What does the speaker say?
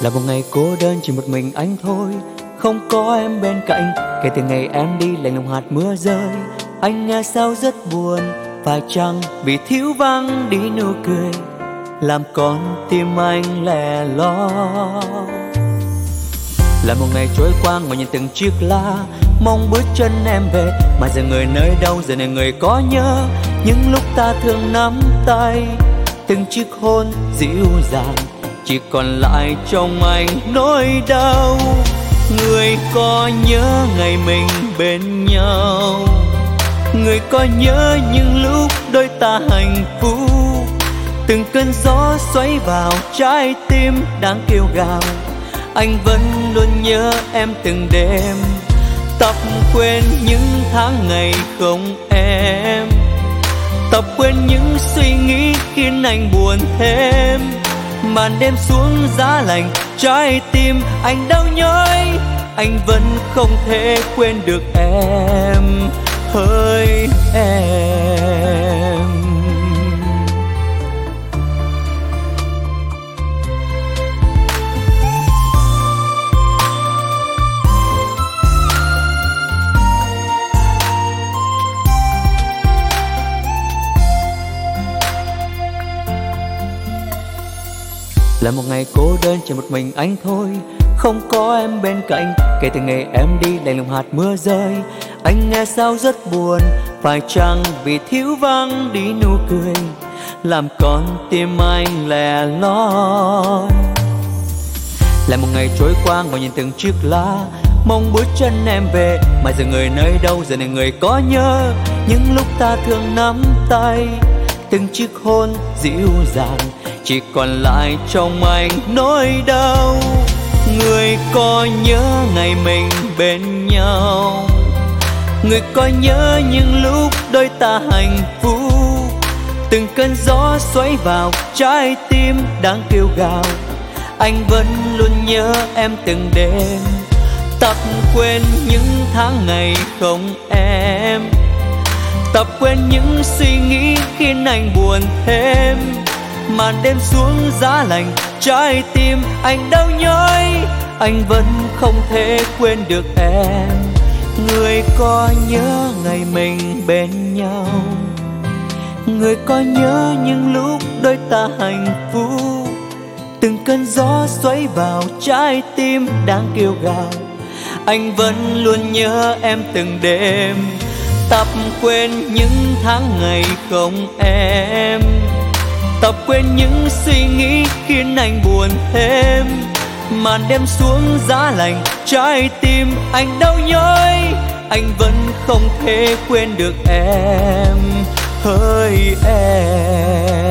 là một ngày cô đơn chỉ một mình anh thôi. Không có em bên cạnh. Kể từ ngày em đi, lạnh lùng hạt mưa rơi. Anh nghe sao rất buồn. Phải chăng vì thiếu vắng đi nụ cười. Làm con tim anh lẻ loi. Là một ngày trôi qua ngồi nhìn từng chiếc lá. Mong bước chân em về. Mà giờ người nơi đâu, giờ này người có nhớ. Những lúc ta thường nắm tay. Từng chiếc hôn dịu dàng chỉ còn lại trong anh nỗi đau. Người có nhớ ngày mình bên nhau. Người có nhớ những lúc đôi ta hạnh phúc. Từng cơn gió xoáy vào trái tim đang kêu gào anh vẫn luôn nhớ em từng đêm. Tập quên những tháng ngày không em. Tập quên những suy nghĩ khiến anh buồn thêm màn đêm xuống giá lạnh trái tim anh đau nhói. Anh vẫn không thể quên được em hỡi em. Là một ngày cô đơn chỉ một mình anh thôi. Không có em bên cạnh, kể từ ngày em đi, đành lòng hạt mưa rơi. Anh nghe sao rất buồn, phải chăng vì thiếu vắng đi nụ cười. Làm con tim anh lẻ loi. Là một ngày trôi qua ngồi nhìn từng chiếc lá. Mong bước chân em về, mà giờ người nơi đâu, giờ này người có nhớ. Những lúc ta thường nắm tay từng chiếc hôn dịu dàng, chỉ còn lại trong anh nỗi đau. Người có nhớ ngày mình bên nhau, người có nhớ những lúc đôi ta hạnh phúc. Từng cơn gió xoáy vào trái tim đang kêu gào, anh vẫn luôn nhớ em từng đêm. Tập quên những tháng ngày không em tập quên những suy nghĩ khiến anh buồn thêm. Màn đêm xuống giá lạnh, trái tim anh đau nhói. Anh vẫn không thể quên được em. Người có nhớ ngày mình bên nhau. Người có nhớ những lúc đôi ta hạnh phúc. Từng cơn gió xoáy vào trái tim đang kêu gào. Anh vẫn luôn nhớ em từng đêm tập quên những tháng ngày không em. Tập quên những suy nghĩ khiến anh buồn thêm. Màn đêm xuống giá lạnh trái tim anh đau nhói. Anh vẫn không thể quên được em, hỡi em.